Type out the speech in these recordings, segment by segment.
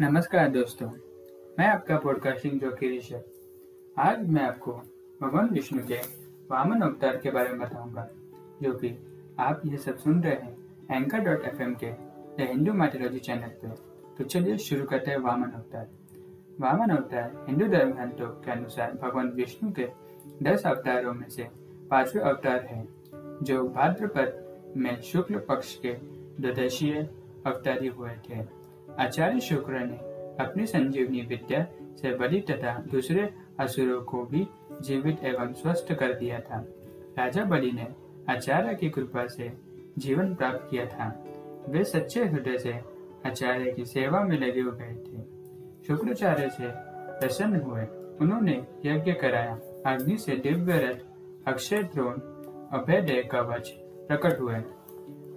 नमस्कार दोस्तों, मैं आपका पॉडकास्टिंग जो की ऋषभ। आज मैं आपको भगवान विष्णु के वामन अवतार के बारे में बताऊँगा, जो कि आप ये सब सुन रहे हैं एंकर डॉट एफएम के द हिंदू माइथोलॉजी चैनल पे। तो चलिए शुरू करते हैं वामन अवतार। वामन अवतार हिंदू धर्म ग्रंथों के अनुसार भगवान विष्णु के दस अवतारों में से पाँचवें अवतार है, जो भाद्रपद में शुक्ल पक्ष के द्वादशीय अवतारी हुए थे। आचार्य शुक्र ने अपनी संजीवनी विद्या से बलि तथा दूसरे असुरों को भी जीवित एवं स्वस्थ कर दिया था। राजा बलि ने आचार्य की कृपा से जीवन प्राप्त किया था। वे सच्चे हृदय से आचार्य की सेवा में लगे हुए थे। शुक्राचार्य से प्रसन्न हुए, उन्होंने यज्ञ कराया। अग्नि से दिव्य रथ, अक्षय द्रोण अभय कवच प्रकट हुए।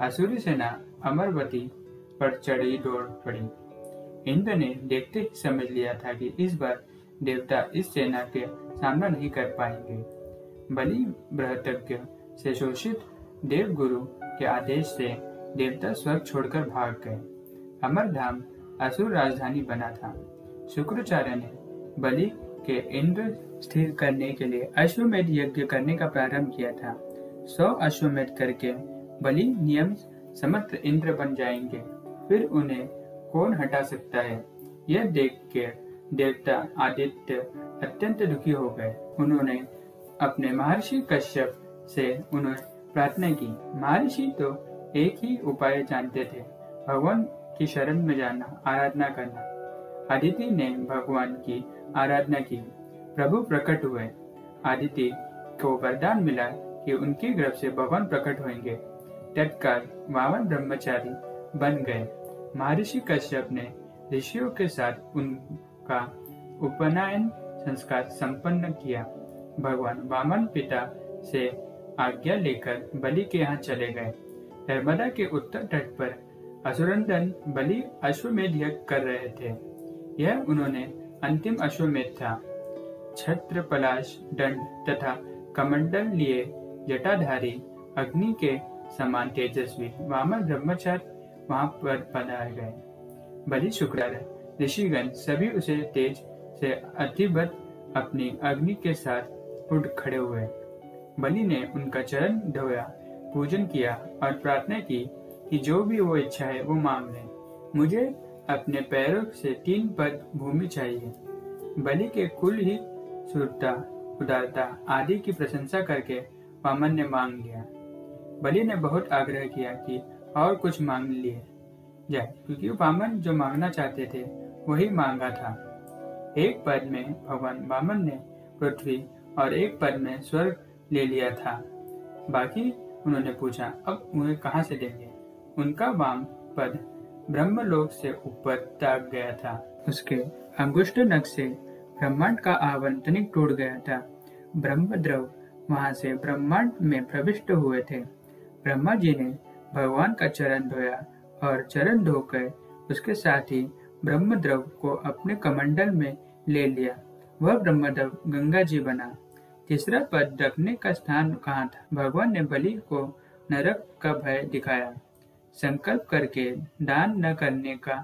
असुरी सेना, अमरवती पर चढ़ी दौड़ पड़ी। इंद्र ने देखते ही समझ लिया था कि इस बार देवता इस सेना के सामना नहीं कर पाएँगे। बलि बृहतज्ञ से शोषित देव गुरु के आदेश से देवता स्वर्ग छोड़कर भाग गए। अमरधाम असुर राजधानी बना था। शुक्राचार्य ने बलि के इंद्र स्थिर करने के लिए अश्वमेध यज्ञ करने का प्रारंभ किया था। सौ अश्वमेध करके बलि नियम समर्थ इंद्र बन जाएँगे। फिर उन्हें कौन हटा सकता है? यह देख के देवता आदित्य अत्यंत दुखी हो गए। उन्होंने अपने महर्षि कश्यप से उन्हें प्रार्थना की। महर्षि तो एक ही उपाय जानते थे, भगवान की शरण में जाना, आराधना करना। आदिति ने भगवान की आराधना की। प्रभु प्रकट हुए। आदिति को वरदान मिला कि उनके गर्भ से भगवान प्रकट होंगे। तत्काल वावन ब्रह्मचारी बन गए। महर्षि कश्यप ने ऋषियों के साथ उनका उपनयन संस्कार संपन्न किया। भगवान वामन पिता से आज्ञा लेकर बलि के यहाँ चले गए। नर्मदा के उत्तर तट पर असुरंदन बलि अश्वमेध यज्ञ कर रहे थे। यह उन्होंने अंतिम अश्वमेध था। छत्र पलाश दंड तथा कमंडल लिए जटाधारी अग्नि के समान तेजस्वी वामन ब्रह्मचार्य वहाँ पर पधार गए। बलि शुक्राचार्य ऋषिगण सभी उसे तेज से अतिबत अपनी अग्नि के साथ उठ खड़े हुए। बलि ने उनका चरण धोया, पूजन किया और प्रार्थना की कि जो भी वो इच्छा है वो मांग ले। मुझे अपने पैरों से तीन पद भूमि चाहिए। बलि के कुल ही सुरता, उदारता आदि की प्रशंसा करके वामन ने मांग लिया। बलि ने बहुत आग्रह किया कि और कुछ मांग लिए जाए क्योंकि वामन जो मांगना चाहते थे, वही मांगा था। एक पद में भगवान वामन ने पृथ्वी और एक पद में स्वर्ग ले लिया था। बाकी उन्होंने पूछा, अब उन्हें कहाँ से देंगे उनका वाम पद ब्रह्मलोक से ऊपर तक गया था। उसके अंगुष्ट नख से ब्रह्मांड का आवंतनिक टूट गया था। ब्रह्मद्रव वहाँ से ब्रह्मांड में प्रविष्ट हुए थे। ब्रह्मा जी ने भगवान का चरण धोया और चरण धोकर उसके साथ ही ब्रह्मद्रव को अपने कमंडल में ले लिया। वह ब्रह्मद्रव गंगा जी बना। तीसरा पद रखने का स्थान कहाँ था? भगवान ने बलि को नरक का भय दिखाया। संकल्प करके दान न करने का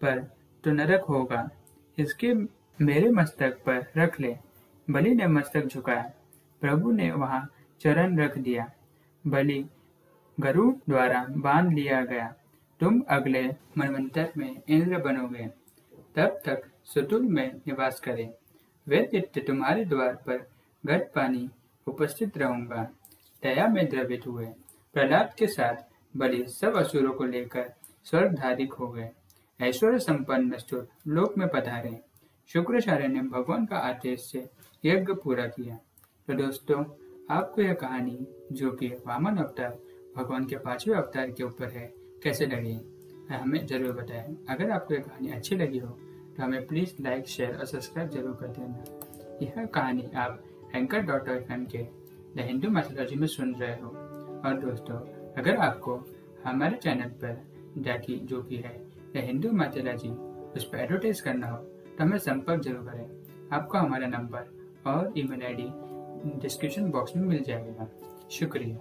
पर तो नरक होगा। इसके मेरे मस्तक पर रख ले। बलि ने मस्तक झुकाया। प्रभु ने वहाँ चरण रख दिया। बलि गरुड़ द्वारा बाँध लिया गया। तुम अगले मनवंतर में इंद्र बनोगे। तब तक सुतुल में निवास करें। वैद्य तुम्हारे द्वार पर घट पानी उपस्थित रहूँगा। दया में द्रवित हुए। प्रहलाद के साथ बलि सब असुरों को लेकर स्वर्गधारिक हो गए। ऐश्वर्य संपन्न स्तुर लोक में पधारे। शुक्राचार्य ने भगवान का आदेश से यज्ञ पूरा किया। तो दोस्तों, आपको यह कहानी जो कि वामन अवतार भगवान के पाँचवें अवतार के ऊपर है, कैसे लगी? हमें ज़रूर बताएँ। अगर आपको ये कहानी अच्छी लगी हो तो हमें प्लीज़ लाइक शेयर और सब्सक्राइब ज़रूर कर देना। यह कहानी आप एंकर डॉट के द हिंदू मैथोलॉजी में सुन रहे हो। और दोस्तों, अगर आपको हमारे चैनल पर जाके जो कि है द हिंदू मैथोलॉजी उस पर एडवर्टाइज करना हो तो हमें संपर्क ज़रूर करें। आपको हमारा नंबर और ईमेल आईडी डिस्क्रिप्शन बॉक्स में मिल जाएगा। शुक्रिया।